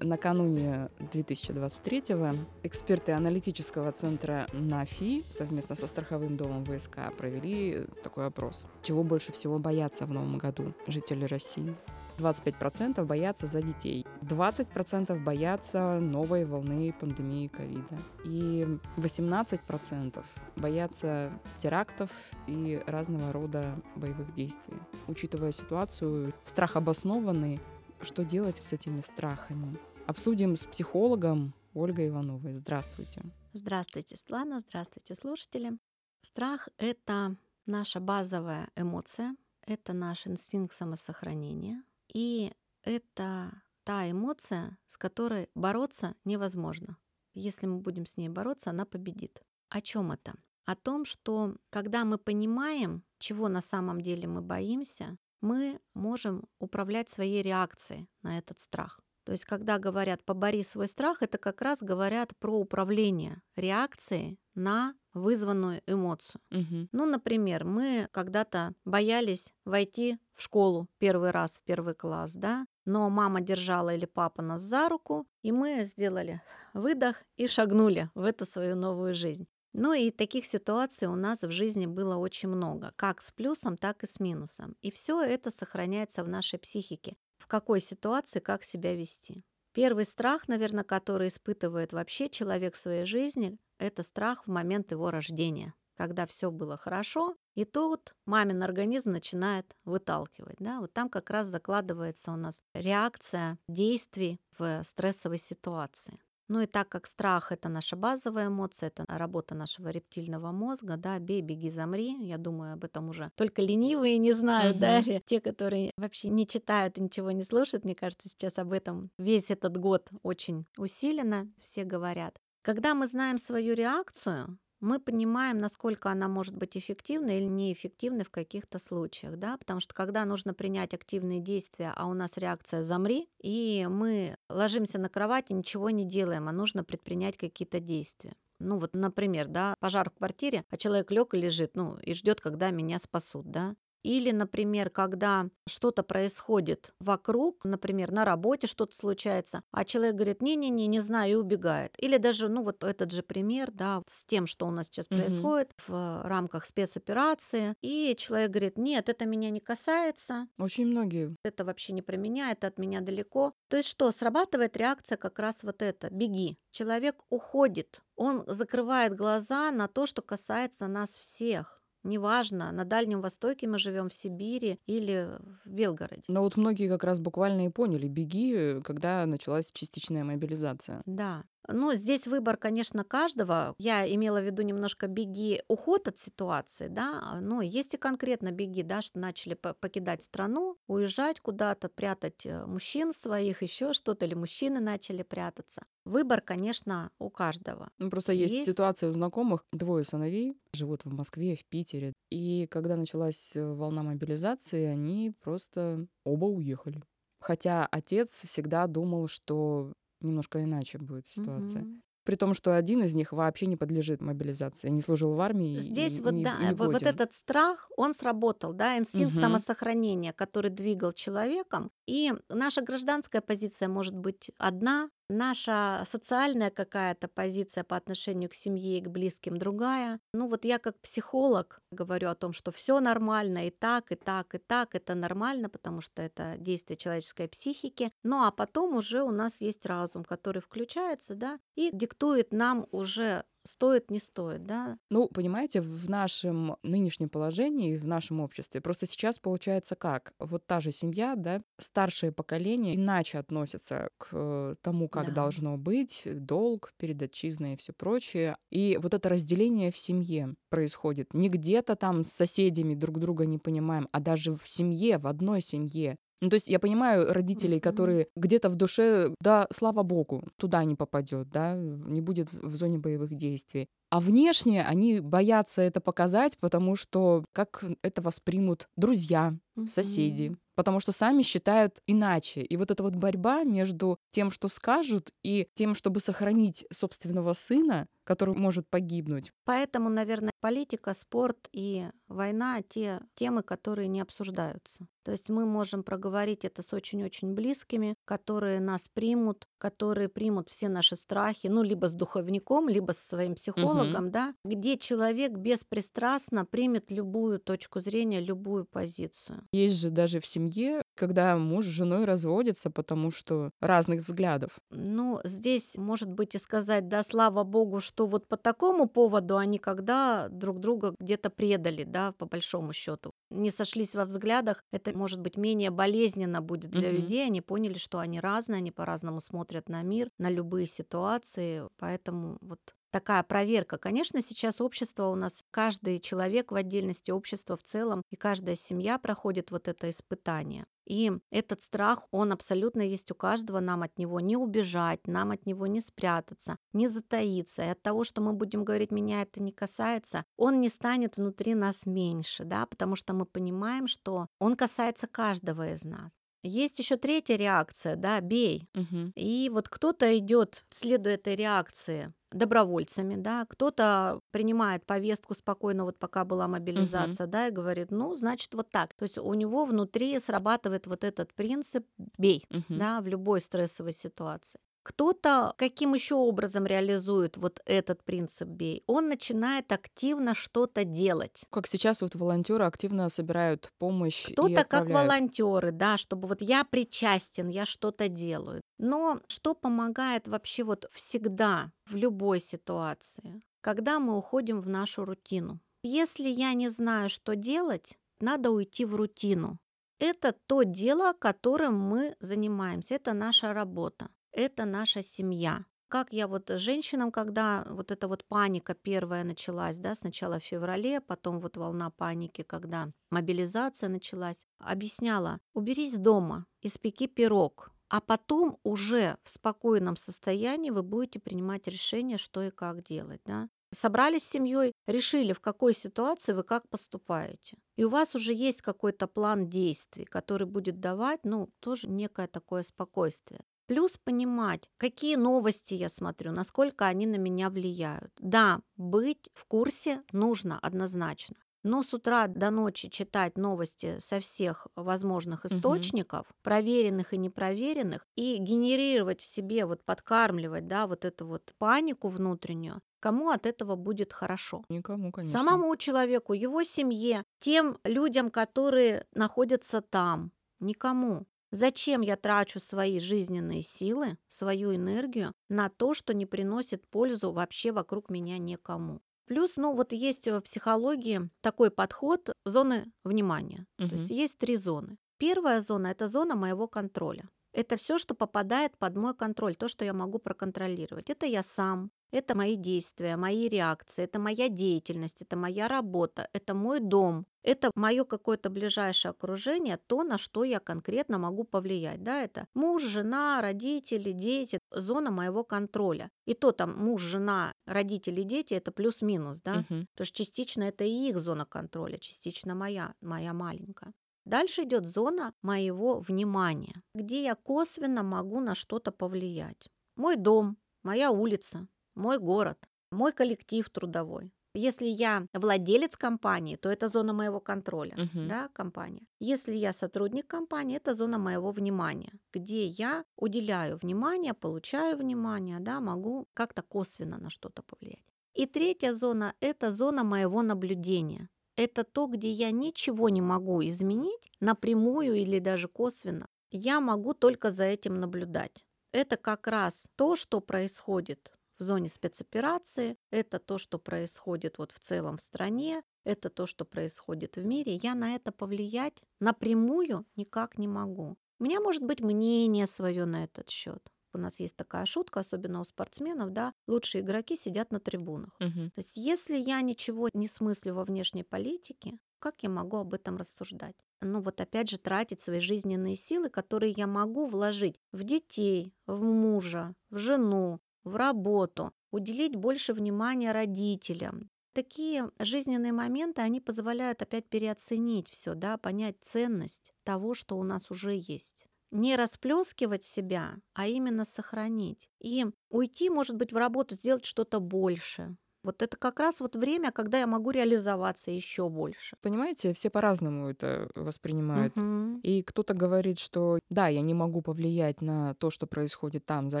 Накануне 2023-го эксперты аналитического центра НАФИ совместно со страховым домом ВСК провели такой опрос. Чего больше всего боятся в новом году жители России? 25% боятся за детей, 20% боятся новой волны пандемии ковида и 18% боятся терактов и разного рода боевых действий. Учитывая ситуацию, страх обоснованный. Что делать с этими страхами? Обсудим с психологом Ольгой Ивановой. Здравствуйте. Здравствуйте, Светлана. Здравствуйте, слушатели. Страх — это наша базовая эмоция, это наш инстинкт самосохранения, и это та эмоция, с которой бороться невозможно. Если мы будем с ней бороться, она победит. О чем это? О том, что когда мы понимаем, чего на самом деле мы боимся, мы можем управлять своей реакцией на этот страх. То есть, когда говорят «побори свой страх», это как раз говорят про управление реакцией на вызванную эмоцию. Угу. Ну, например, мы когда-то боялись войти в школу первый раз в первый класс, да, но мама держала или папа нас за руку, и мы сделали выдох и шагнули в эту свою новую жизнь. Ну и таких ситуаций у нас в жизни было очень много, как с плюсом, так и с минусом. И все это сохраняется в нашей психике. В какой ситуации как себя вести. Первый страх, наверное, который испытывает вообще человек в своей жизни, это страх в момент его рождения, когда все было хорошо, и тут мамин организм начинает выталкивать. Да? Вот там как раз закладывается у нас реакция действий в стрессовой ситуации. Ну и так как страх это наша базовая эмоция, это работа нашего рептильного мозга, да, бей, беги, замри, я думаю, об этом уже только ленивые не знают, uh-huh. да, или те, которые вообще не читают и ничего не слушают, мне кажется, сейчас об этом весь этот год очень усиленно все говорят. Когда мы знаем свою реакцию, мы понимаем, насколько она может быть эффективной или неэффективной в каких-то случаях, да, потому что когда нужно принять активные действия, а у нас реакция «замри», и мы ложимся на кровать и ничего не делаем, а нужно предпринять какие-то действия. Ну вот, например, да, пожар в квартире, а человек лег и лежит, ну, и ждет, когда меня спасут, да. Или, например, когда что-то происходит вокруг, например, на работе что-то случается, а человек говорит, не-не-не, не знаю, и убегает. Или даже, ну вот этот же пример, да, с тем, что у нас сейчас угу. происходит в рамках спецоперации, и человек говорит, нет, это меня не касается. Очень многие. Это вообще не про меня, это от меня далеко. То есть что, срабатывает реакция как раз вот это, беги. Человек уходит, он закрывает глаза на то, что касается нас всех. Неважно, на Дальнем Востоке мы живем в Сибири или в Белгороде. Но вот многие как раз буквально и поняли, беги, когда началась частичная мобилизация. Да. Ну, здесь выбор, конечно, каждого. Я имела в виду немножко беги, уход от ситуации, да, но есть и конкретно беги, да, что начали покидать страну, уезжать куда-то, прятать э, мужчин своих, еще что-то, или мужчины начали прятаться. Выбор, конечно, у каждого. Ну, просто есть, есть ситуация у знакомых, двое сыновей живут в Москве, в Питере, и когда началась э, волна мобилизации, они просто оба уехали. Хотя отец всегда думал, что немножко иначе будет ситуация. Угу. При том, что один из них вообще не подлежит мобилизации, не служил в армии. Здесь и, вот, не, да, не вот этот страх, он сработал, да, инстинкт угу. самосохранения, который двигал человеком. И наша гражданская позиция может быть одна, наша социальная какая-то позиция по отношению к семье и к близким другая. Ну вот я как психолог говорю о том, что все нормально и так, и так, и так, это нормально, потому что это действие человеческой психики. Ну а потом уже у нас есть разум, который включается, да, и диктует нам уже стоит, не стоит, да? Ну, понимаете, в нашем нынешнем положении, в нашем обществе, просто сейчас получается как? Вот та же семья, да, старшее поколение иначе относятся к э, тому, как да. должно быть, долг перед отчизной и все прочее. И вот это разделение в семье происходит. Не где-то там с соседями друг друга не понимаем, а даже в семье, в одной семье Ну, то есть я понимаю родителей, которые где-то в душе, да, слава богу, туда не попадет, да, не будет в зоне боевых действий. А внешне они боятся это показать, потому что как это воспримут друзья, соседи. Потому что сами считают иначе. И вот эта вот борьба между тем, что скажут, и тем, чтобы сохранить собственного сына, который может погибнуть. Поэтому, наверное, политика, спорт и война те темы, которые не обсуждаются. То есть мы можем проговорить это с очень-очень близкими, которые нас примут, которые примут все наши страхи, ну, либо с духовником, либо со своим психологом, да, где человек беспристрастно примет любую точку зрения, любую позицию. Есть же даже в семье, когда муж с женой разводятся, потому что разных взглядов. Ну, здесь, может быть, и сказать, да, слава богу, что вот по такому поводу они когда друг друга где-то предали, да, по большому счету. Не сошлись во взглядах, это, может быть, менее болезненно будет для Мгм. людей. Они поняли, что они разные, они по-разному смотрят на мир, на любые ситуации. Поэтому вот такая проверка. Конечно, сейчас общество у нас, каждый человек в отдельности, общество в целом, и каждая семья проходит вот это испытание. И этот страх, он абсолютно есть у каждого, нам от него не убежать, нам от него не спрятаться, не затаиться. И от того, что мы будем говорить, меня это не касается, он не станет внутри нас меньше, да, потому что мы понимаем, что он касается каждого из нас. Есть еще третья реакция, да, бей. Мгм. И вот кто-то идет, следуя этой реакции, добровольцами, да, кто-то принимает повестку спокойно, вот пока была мобилизация, да, и говорит, ну, значит, вот так. То есть у него внутри срабатывает вот этот принцип «бей», Мгм. да, в любой стрессовой ситуации. Кто-то каким еще образом реализует вот этот принцип «бей»? Он начинает активно что-то делать. Как сейчас вот волонтеры активно собирают помощь Кто-то как волонтеры, да, чтобы вот я причастен, я что-то делаю. Но что помогает вообще вот всегда в любой ситуации? Когда мы уходим в нашу рутину. Если я не знаю, что делать, надо уйти в рутину. Это то дело, которым мы занимаемся, это наша работа, это наша семья. Как я вот женщинам, когда вот эта вот паника первая началась, да, сначала в феврале, потом вот волна паники, когда мобилизация началась, объясняла, уберись дома, испеки пирог, а потом уже в спокойном состоянии вы будете принимать решение, что и как делать, да. Собрались с семьей, решили, в какой ситуации вы как поступаете. И у вас уже есть какой-то план действий, который будет давать, ну, тоже некое такое спокойствие. Плюс понимать, какие новости я смотрю, насколько они на меня влияют. Да, быть в курсе нужно однозначно. Но с утра до ночи читать новости со всех возможных источников, проверенных и непроверенных, и генерировать в себе, вот подкармливать, да, вот эту вот панику внутреннюю, кому от этого будет хорошо? Никому, конечно. Самому человеку, его семье, тем людям, которые находятся там. Никому. Зачем я трачу свои жизненные силы, свою энергию на то, что не приносит пользу вообще вокруг меня никому? Плюс, ну вот есть в психологии такой подход зоны внимания. Мгм. То есть есть три зоны. Первая зона – это зона моего контроля. Это все, что попадает под мой контроль, то, что я могу проконтролировать. Это я сам, это мои действия, мои реакции, это моя деятельность, это моя работа, это мой дом, это мое какое-то ближайшее окружение, то, на что я конкретно могу повлиять. Да, это муж, жена, родители, дети, зона моего контроля. И то там муж, жена, родители, дети – это плюс-минус, да. Мгм. Потому что частично это и их зона контроля, частично моя, моя маленькая. Дальше идет зона моего внимания, где я косвенно могу на что-то повлиять. Мой дом, моя улица, мой город, мой коллектив трудовой. Если я владелец компании, то это зона моего контроля, Мгм. да, компания. Если я сотрудник компании, это зона моего внимания, где я уделяю внимание, получаю внимание, да, могу как-то косвенно на что-то повлиять. И третья зона – это зона моего наблюдения. Это то, где я ничего не могу изменить напрямую или даже косвенно. Я могу только за этим наблюдать. Это как раз то, что происходит в зоне спецоперации, это то, что происходит вот в целом в стране, это то, что происходит в мире. Я на это повлиять напрямую никак не могу. У меня может быть мнение свое на этот счет. У нас есть такая шутка, особенно у спортсменов, да, лучшие игроки сидят на трибунах. Мгм. То есть если я ничего не смыслю во внешней политике, как я могу об этом рассуждать? ну вот опять же тратить свои жизненные силы, которые я могу вложить в детей, в мужа, в жену, в работу, уделить больше внимания родителям. Такие жизненные моменты, они позволяют опять переоценить все, да, понять ценность того, что у нас уже есть не расплескивать себя, а именно сохранить. И уйти, может быть, в работу, сделать что-то больше. Вот это как раз вот время, когда я могу реализоваться еще больше. Понимаете, все по-разному это воспринимают. Мгм. И кто-то говорит, что да, я не могу повлиять на то, что происходит там за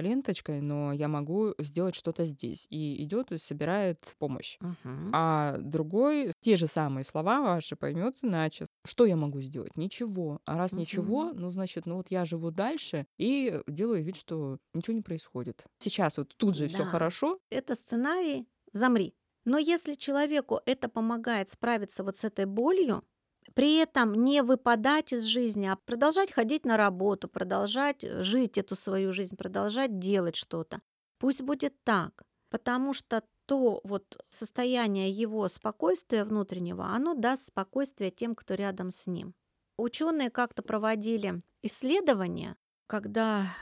ленточкой, но я могу сделать что-то здесь. И идет и собирает помощь. Мгм. А другой те же самые слова ваши поймет иначе. Что я могу сделать? Ничего. А раз ничего, Мгм. ну, значит, ну вот я живу дальше и делаю вид, что ничего не происходит. Сейчас вот тут же все Да. хорошо. Это сценарий «замри». Но если человеку это помогает справиться вот с этой болью, при этом не выпадать из жизни, а продолжать ходить на работу, продолжать э, жить эту свою жизнь, продолжать делать что-то, пусть будет так. Потому что то вот состояние его спокойствия внутреннего, оно даст спокойствие тем, кто рядом с ним. Ученые как-то проводили исследования, когда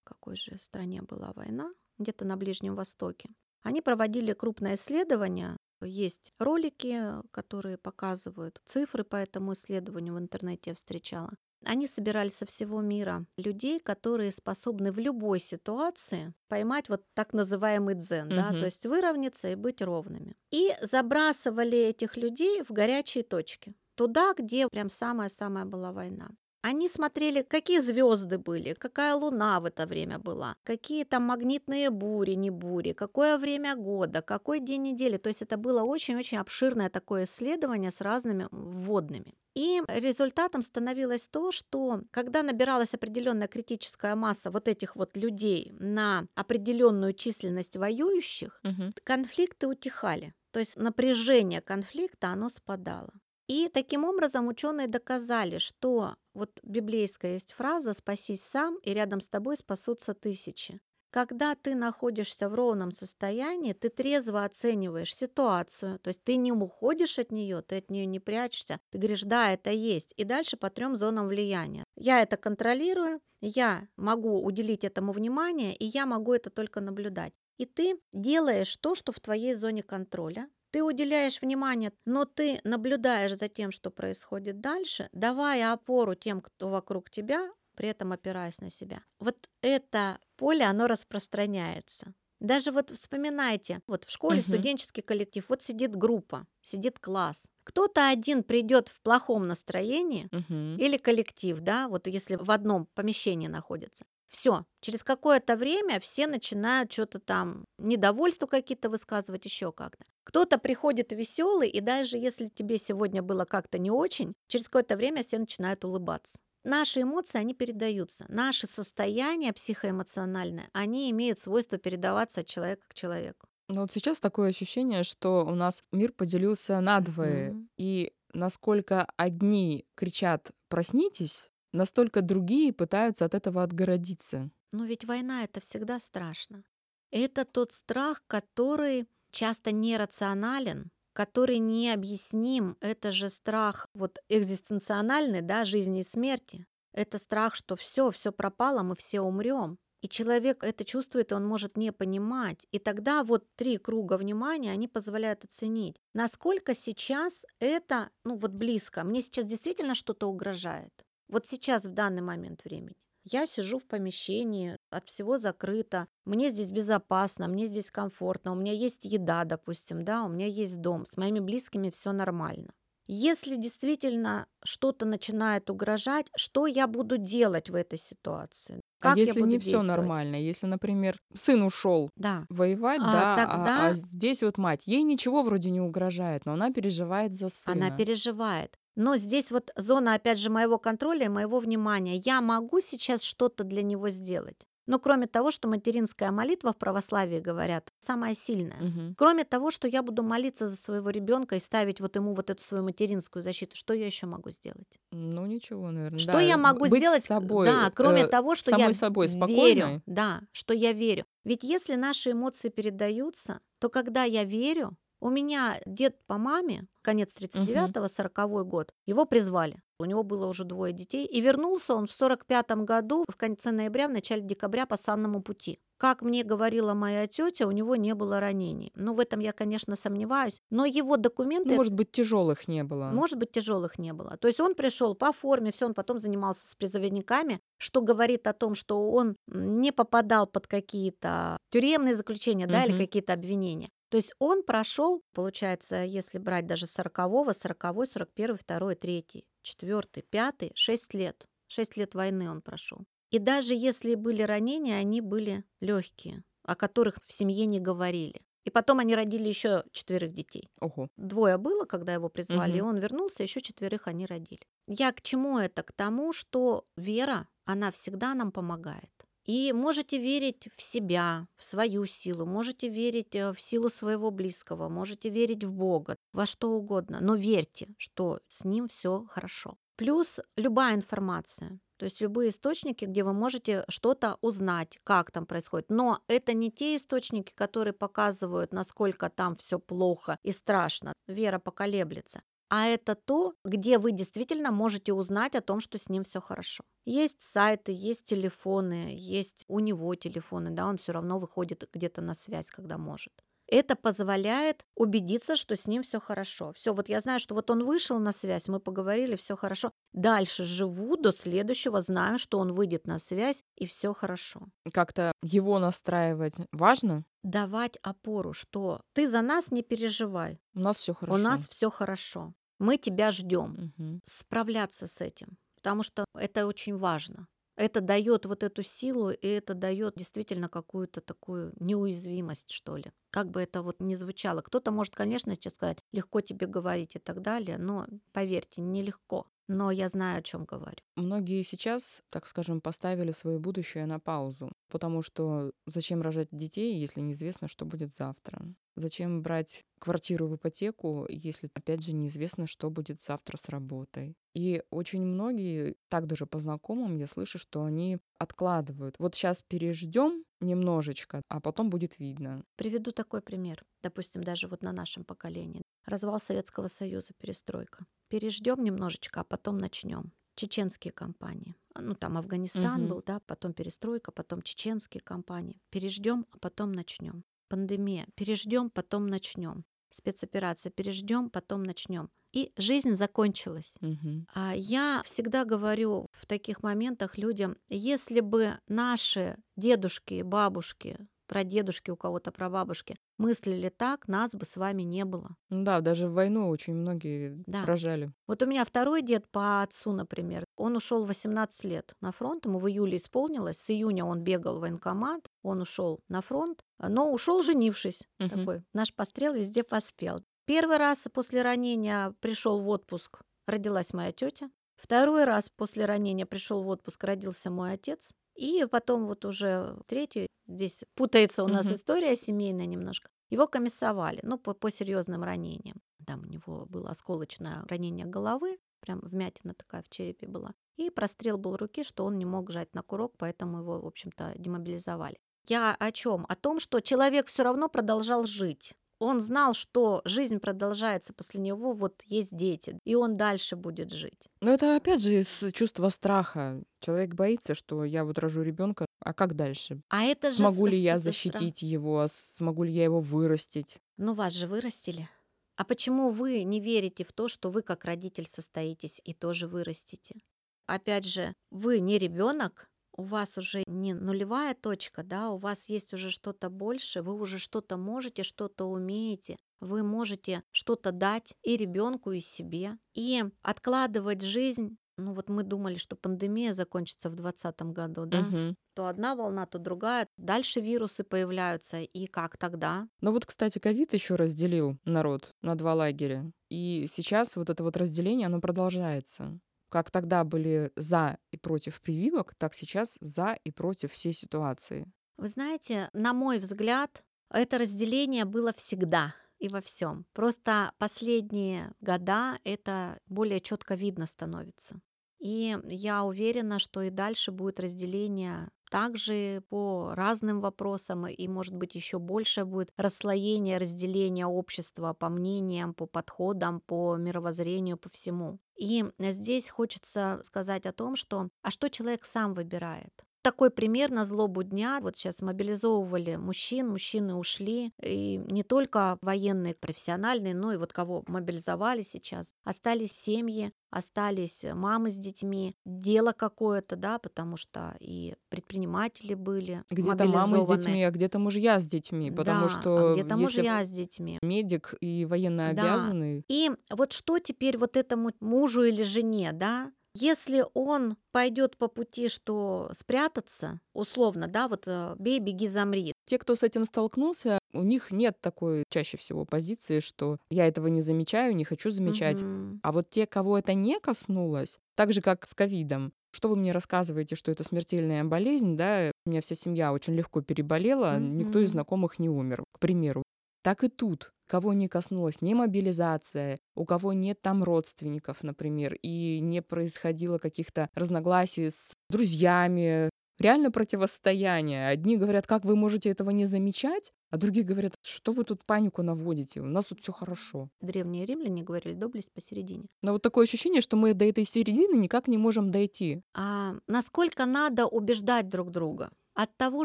в какой же стране была война, где-то на Ближнем Востоке. Они проводили крупное исследование. Есть ролики, которые показывают цифры по этому исследованию в интернете я встречала. Они собирали со всего мира людей, которые способны в любой ситуации поймать вот так называемый дзен, да, Мгм. то есть выровняться и быть ровными. И забрасывали этих людей в горячие точки, туда, где прям самая-самая была война. Они смотрели, какие звезды были, какая луна в это время была, какие там магнитные бури, не бури, какое время года, какой день недели. То есть это было очень-очень обширное такое исследование с разными вводными. И результатом становилось то, что когда набиралась определенная критическая масса вот этих вот людей на определенную численность воюющих, Мгм. конфликты утихали. То есть напряжение конфликта, оно спадало. И таким образом ученые доказали, что вот библейская есть фраза «спасись сам, и рядом с тобой спасутся тысячи». Когда ты находишься в ровном состоянии, ты трезво оцениваешь ситуацию, то есть ты не уходишь от нее, ты от нее не прячешься, ты говоришь, да, это есть, и дальше по трем зонам влияния. Я это контролирую, я могу уделить этому внимание, и я могу это только наблюдать. И ты делаешь то, что в твоей зоне контроля, ты уделяешь внимание, но ты наблюдаешь за тем, что происходит дальше, давая опору тем, кто вокруг тебя, при этом опираясь на себя. Вот это поле, оно распространяется. Даже вот вспоминайте, вот в школе Мгм. студенческий коллектив, вот сидит группа, сидит класс. Кто-то один придет в плохом настроении, Мгм. или коллектив, да, вот если в одном помещении находятся. Все, через какое-то время все начинают что-то там, недовольство какие-то высказывать, еще как-то. Кто-то приходит веселый, и даже если тебе сегодня было как-то не очень, через какое-то время все начинают улыбаться. Наши эмоции, они передаются. Наши состояния психоэмоциональные, они имеют свойство передаваться от человека к человеку. Ну вот сейчас такое ощущение, что у нас мир поделился надвое. Мгм. И насколько одни кричат «проснитесь», настолько другие пытаются от этого отгородиться. Но ведь война это всегда страшно. Это тот страх, который часто нерационален, который необъясним. Это же страх вот экзистенциональный, да, жизни и смерти. Это страх, что все, все пропало, мы все умрем. И человек это чувствует, и он может не понимать. И тогда вот три круга внимания, они позволяют оценить, насколько сейчас это, ну вот близко. Мне сейчас действительно что-то угрожает. Вот сейчас, в данный момент времени. Я сижу в помещении, от всего закрыто, мне здесь безопасно, мне здесь комфортно, у меня есть еда, допустим, да, у меня есть дом, с моими близкими все нормально. Если действительно что-то начинает угрожать, что я буду делать в этой ситуации? а Как я если не все нормально, если, например, сын ушел Да. воевать, А да, а- тогда- а, здесь вот мать, ей ничего вроде не угрожает, но она переживает за сына. Она переживает. Но здесь вот зона, опять же, моего контроля и моего внимания. Я могу сейчас что-то для него сделать. Но кроме того, что материнская молитва в православии, говорят, самая сильная. Мгм. Кроме того, что я буду молиться за своего ребенка и ставить вот ему вот эту свою материнскую защиту, что я еще могу сделать? Ну ничего, наверное. Что я могу быть сделать? собой, да, кроме э, того, что самой я собой верю, да, что я верю. Ведь если наши эмоции передаются, то когда я верю, У меня дед по маме, конец 39-го, 40-й год, его призвали. У него было уже двое детей. И вернулся он в 45-м году, в конце ноября, в начале декабря по санному пути. Как мне говорила моя тетя, у него не было ранений. Ну, в этом я, конечно, сомневаюсь. Но его документы... Ну, может быть, тяжелых не было. Может быть, тяжелых не было. То есть он пришел по форме, все, он потом занимался с призывниками, что говорит о том, что он не попадал под какие-то тюремные заключения, да, или какие-то обвинения. То есть он прошел, получается, если брать даже 40-го, 40-й, 41-й, 2-й, 3-й, 4-й, 5-й, 6 лет. 6 лет войны он прошел. И даже если были ранения, они были легкие, о которых в семье не говорили. И потом они родили еще четверых детей. Ого. Двое было, когда его призвали, Мгм. и он вернулся, еще четверых они родили. Я к чему это? К тому, что вера, она всегда нам помогает. И можете верить в себя, в свою силу, можете верить э, в силу своего близкого, можете верить в Бога, во что угодно, но верьте, что с ним все хорошо. Плюс любая информация, то есть любые источники, где вы можете что-то узнать, как там происходит. Но это не те источники, которые показывают, насколько там все плохо и страшно. Вера поколеблется. А это то, где вы действительно можете узнать о том, что с ним все хорошо. Есть сайты, есть телефоны, есть у него телефоны, да, он все равно выходит где-то на связь, когда может. Это позволяет убедиться, что с ним все хорошо. Все, вот я знаю, что вот он вышел на связь, мы поговорили, все хорошо. Дальше живу до следующего, знаю, что он выйдет на связь и все хорошо. Как-то его настраивать важно. Давать опору, что ты за нас не переживай, У нас все хорошо. у нас все хорошо, мы тебя ждем. Мгм. Справляться с этим, потому что это очень важно. Это дает вот эту силу, и это дает действительно какую-то такую неуязвимость, что ли. Как бы это вот ни звучало. Кто-то может, конечно, сейчас сказать, легко тебе говорить и так далее, но поверьте, нелегко. Но я знаю, о чем говорю. Многие сейчас, так скажем, поставили свое будущее на паузу, потому что зачем рожать детей, если неизвестно, что будет завтра? Зачем брать квартиру в ипотеку, если, опять же, неизвестно, что будет завтра с работой? И очень многие, так даже по знакомым, я слышу, что они откладывают. Вот сейчас переждем немножечко, а потом будет видно. Приведу такой пример. Допустим, даже вот на нашем поколении. Развал Советского Союза, перестройка. Переждем немножечко, а потом начнем. Чеченские компании. Ну, там Афганистан Мгм. был, да, потом перестройка, потом чеченские компании. Переждем, а потом начнем. Пандемия. Переждем, потом начнем. Спецоперация. Переждем, потом начнем. И жизнь закончилась. Мгм. А я всегда говорю в таких моментах людям, если бы наши дедушки и бабушки, прадедушки у кого-то, прабабушки, мыслили так, нас бы с вами не было. Ну да, даже в войну очень многие Да. рожали. Вот у меня второй дед по отцу, например, он ушел в 18 лет на фронт, ему в июле исполнилось, с июня он бегал в военкомат, он ушел на фронт, но ушел женившись. Мгм. Такой, наш пострел везде поспел. Первый раз после ранения пришел в отпуск, родилась моя тетя. Второй раз после ранения пришел в отпуск, родился мой отец. И потом вот уже третий, здесь путается у нас Мгм. история семейная немножко. Его комиссовали, ну, по, по серьезным ранениям. Там у него было осколочное ранение головы, прям вмятина такая в черепе была. И прострел был руки, что он не мог жать на курок, поэтому его, в общем-то, демобилизовали. Я о чем? О том, что человек все равно продолжал жить. Он знал, что жизнь продолжается после него, вот есть дети, и он дальше будет жить. Но это опять же из чувства страха. Человек боится, что я вот рожу ребенка, а как дальше? А это же Смогу ли я защитить его? Смогу ли я его вырастить? Ну, вас же вырастили. А почему вы не верите в то, что вы как родитель состоитесь и тоже вырастите? Опять же, вы не ребенок, у вас уже не нулевая точка, да, у вас есть уже что-то больше, вы уже что-то можете, что-то умеете, вы можете что-то дать и ребенку, и себе. И откладывать жизнь, ну вот мы думали, что пандемия закончится в 2020 году, да, Мгм. то одна волна, то другая, дальше вирусы появляются, и как тогда? Ну вот, кстати, ковид еще разделил народ на два лагеря. И сейчас вот это вот разделение, оно продолжается. Как тогда были за и против прививок, так сейчас за и против всей ситуации. Вы знаете, на мой взгляд, это разделение было всегда и во всем. Просто последние года это более четко видно становится. И я уверена, что и дальше будет разделение также по разным вопросам, и, может быть, еще больше будет расслоение, разделение общества по мнениям, по подходам, по мировоззрению, по всему. И здесь хочется сказать о том, что а что человек сам выбирает? Такой пример на злобу дня. Вот сейчас мобилизовывали мужчин, мужчины ушли. И не только военные, профессиональные, но и вот кого мобилизовали сейчас. Остались семьи, остались мамы с детьми, дело какое-то, да, потому что и предприниматели были Где-то мамы с детьми, а где-то мужья с детьми, потому да, что а где-то мужья с детьми. Медик и военно Да. обязанный. И вот что теперь вот этому мужу или жене, да, если он пойдет по пути, что спрятаться, условно, да, вот э, бей, беги, замри, Те, кто с этим столкнулся, у них нет такой чаще всего позиции, что я этого не замечаю, не хочу замечать. Мгм. А вот те, кого это не коснулось, так же как с ковидом, что вы мне рассказываете, что это смертельная болезнь, да, у меня вся семья очень легко переболела, никто из знакомых не умер, к примеру. Так и тут, кого не коснулась ни мобилизация, у кого нет там родственников, например, и не происходило каких-то разногласий с друзьями, реально противостояние. Одни говорят, как вы можете этого не замечать, а другие говорят, что вы тут панику наводите, у нас тут все хорошо. Древние римляне говорили доблесть посередине. Но вот такое ощущение, что мы до этой середины никак не можем дойти. А насколько надо убеждать друг друга? От того,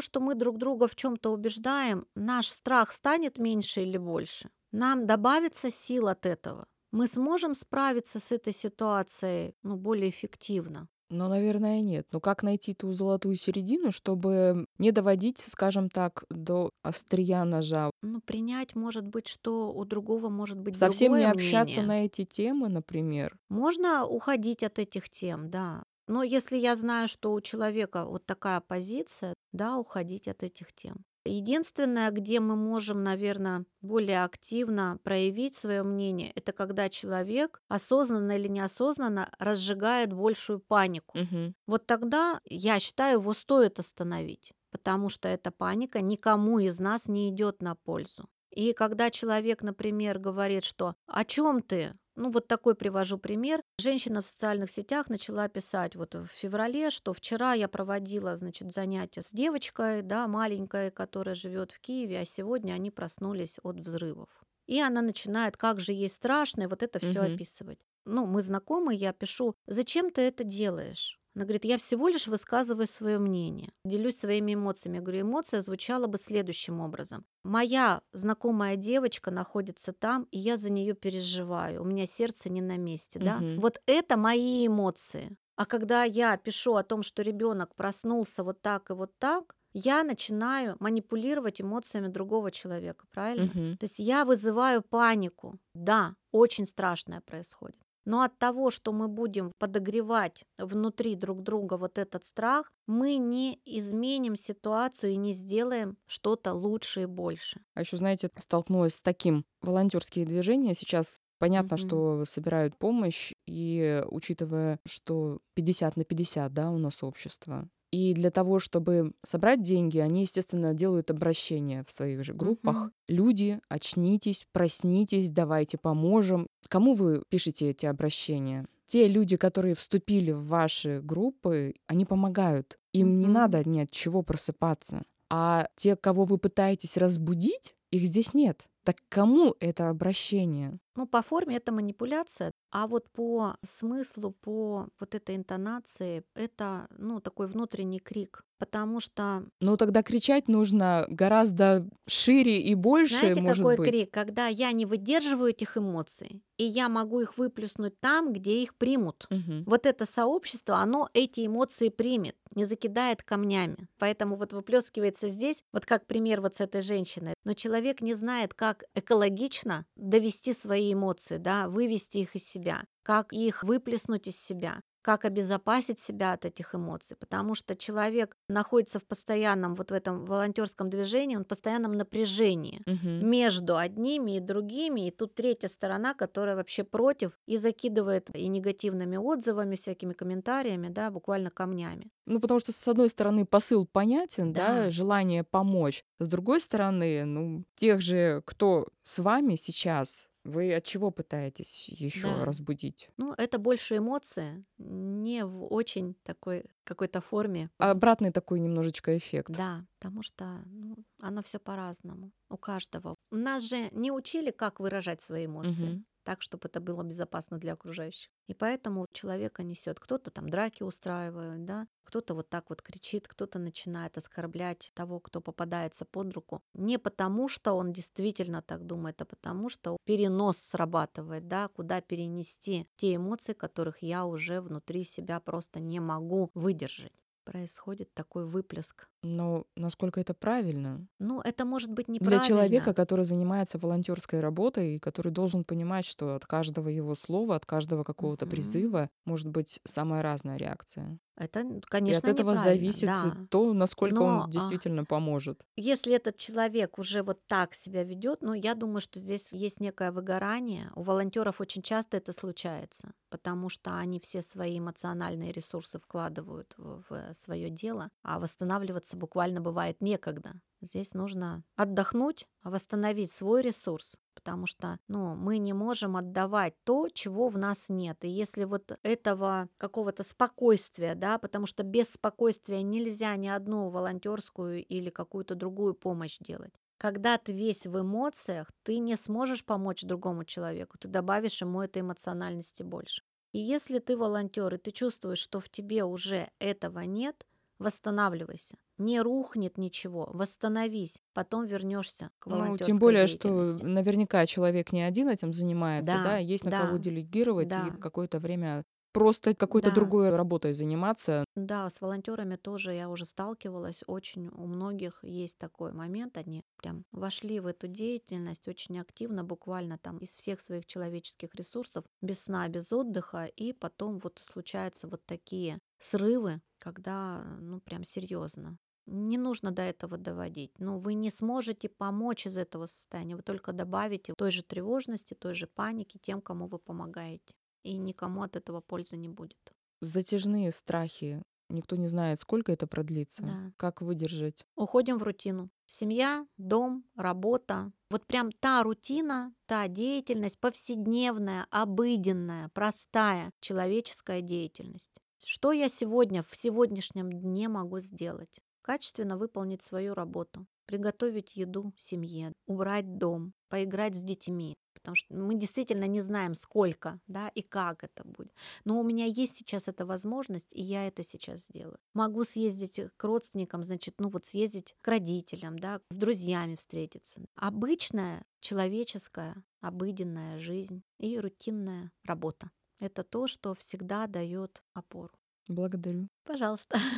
что мы друг друга в чем-то убеждаем, наш страх станет меньше или больше? Нам добавится сил от этого? Мы сможем справиться с этой ситуацией ну, более эффективно? Но, наверное, нет. Но как найти ту золотую середину, чтобы не доводить, скажем так, до острия ножа? Ну, принять, может быть, что у другого может быть Совсем не другое общаться мнение. на эти темы, например. Можно уходить от этих тем, да. Но если я знаю, что у человека вот такая позиция, да, уходить от этих тем. Единственное, где мы можем, наверное, более активно проявить свое мнение, это когда человек осознанно или неосознанно разжигает большую панику. Мгм. Вот тогда, я считаю, его стоит остановить, потому что эта паника никому из нас не идет на пользу. И когда человек, например, говорит, что «о чем ты?», ну вот такой привожу пример. Женщина в социальных сетях начала писать вот в феврале, что вчера я проводила, значит, занятия с девочкой, да, маленькой, которая живет в Киеве, а сегодня они проснулись от взрывов. И она начинает, как же ей страшно, и вот это все Мгм. описывать. Ну, мы знакомы, я пишу, зачем ты это делаешь? Она говорит, я всего лишь высказываю свое мнение, делюсь своими эмоциями. Я говорю, эмоция звучала бы следующим образом. Моя знакомая девочка находится там, и я за нее переживаю. У меня сердце не на месте, да? Вот это мои эмоции. А когда я пишу о том, что ребенок проснулся вот так и вот так, я начинаю манипулировать эмоциями другого человека, правильно? Мгм. То есть я вызываю панику. Да, очень страшное происходит. Но от того, что мы будем подогревать внутри друг друга вот этот страх, мы не изменим ситуацию и не сделаем что-то лучше и больше. А еще, знаете, столкнулась с таким. Волонтерские движения сейчас Понятно, Мгм. что собирают помощь, и учитывая, что 50 на 50, да, у нас общество. И для того, чтобы собрать деньги, они, естественно, делают обращения в своих же группах. Мгм. Люди, очнитесь, проснитесь, давайте поможем. Кому вы пишете эти обращения? Те люди, которые вступили в ваши группы, они помогают. Им не Мгм. надо ни от чего просыпаться. А те, кого вы пытаетесь разбудить, их здесь нет. Так кому это обращение? Ну, по форме это манипуляция, а вот по смыслу, по вот этой интонации, это, ну, такой внутренний крик. Потому что, Ну, тогда кричать нужно гораздо шире и больше, знаете, может какой быть. крик? Когда я не выдерживаю этих эмоций, и я могу их выплюснуть там, где их примут. Мгм. Вот это сообщество, оно эти эмоции примет, не закидает камнями. Поэтому вот выплескивается здесь, вот как пример вот с этой женщиной. Но человек не знает, как экологично довести свои эмоции, да, вывести их из себя, как их выплеснуть из себя как обезопасить себя от этих эмоций, потому что человек находится в постоянном вот в этом волонтерском движении, он в постоянном напряжении Мгм. между одними и другими, и тут третья сторона, которая вообще против и закидывает и негативными отзывами, всякими комментариями, да, буквально камнями. Ну, потому что, с одной стороны, посыл понятен, да, Да. желание помочь. С другой стороны, ну, тех же, кто с вами сейчас, Вы от чего пытаетесь еще Да. разбудить? Ну, это больше эмоции, не в очень такой какой-то форме. Обратный такой немножечко эффект. Да, потому что ну, оно все по-разному у каждого. Нас же не учили, как выражать свои эмоции. Мгм. Так, чтобы это было безопасно для окружающих. И поэтому человека несет. Кто-то там драки устраивает, да, кто-то вот так вот кричит, кто-то начинает оскорблять того, кто попадается под руку. Не потому, что он действительно так думает, а потому, что перенос срабатывает, да, куда перенести те эмоции, которых я уже внутри себя просто не могу выдержать. Происходит такой выплеск. Но насколько это правильно? Ну, это может быть Для неправильно. человека, который занимается волонтерской работой и который должен понимать, что от каждого его слова, от каждого какого-то Мгм. призыва может быть самая разная реакция. Это, н- И конечно, от этого зависит да. то, насколько Но, он а, действительно поможет. Если этот человек уже вот так себя ведет, ну, я думаю, что здесь есть некое выгорание. У волонтеров очень часто это случается, потому что они все свои эмоциональные ресурсы вкладывают в, свое дело, а восстанавливаться буквально бывает некогда. Здесь нужно отдохнуть, восстановить свой ресурс, потому что ну, мы не можем отдавать то, чего в нас нет. И если вот этого какого-то спокойствия, да, потому что без спокойствия нельзя ни одну волонтерскую или какую-то другую помощь делать. Когда ты весь в эмоциях, ты не сможешь помочь другому человеку, ты добавишь ему этой эмоциональности больше. И если ты волонтер, и ты чувствуешь, что в тебе уже этого нет, восстанавливайся. Не рухнет ничего, восстановись, потом вернешься к Ну, тем более, что наверняка человек не один этим занимается, Да, да, есть на да, кого делегировать да. и какое-то время просто какой-то Да. другой работой заниматься. Да, с волонтерами тоже я уже сталкивалась. Очень у многих есть такой момент. Они прям вошли в эту деятельность очень активно, буквально там из всех своих человеческих ресурсов, без сна, без отдыха. И потом вот случаются вот такие срывы, когда, ну, прям серьезно. Не нужно до этого доводить. Но вы не сможете помочь из этого состояния. Вы только добавите той же тревожности, той же паники тем, кому вы помогаете. И никому от этого пользы не будет. Затяжные страхи. Никто не знает, сколько это продлится, Да. как выдержать. Уходим в рутину. Семья, дом, работа. Вот прям та рутина, та деятельность повседневная, обыденная, простая человеческая деятельность. Что я сегодня, в сегодняшнем дне могу сделать? Качественно выполнить свою работу, приготовить еду семье, убрать дом, поиграть с детьми. Потому что мы действительно не знаем, сколько да, и как это будет. Но у меня есть сейчас эта возможность, и я это сейчас сделаю. Могу съездить к родственникам, значит, ну вот съездить к родителям, да, с друзьями встретиться. Обычная человеческая, обыденная жизнь и рутинная работа. Это то, что всегда дает опору. Благодарю. Пожалуйста.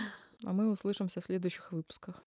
А мы услышимся в следующих выпусках.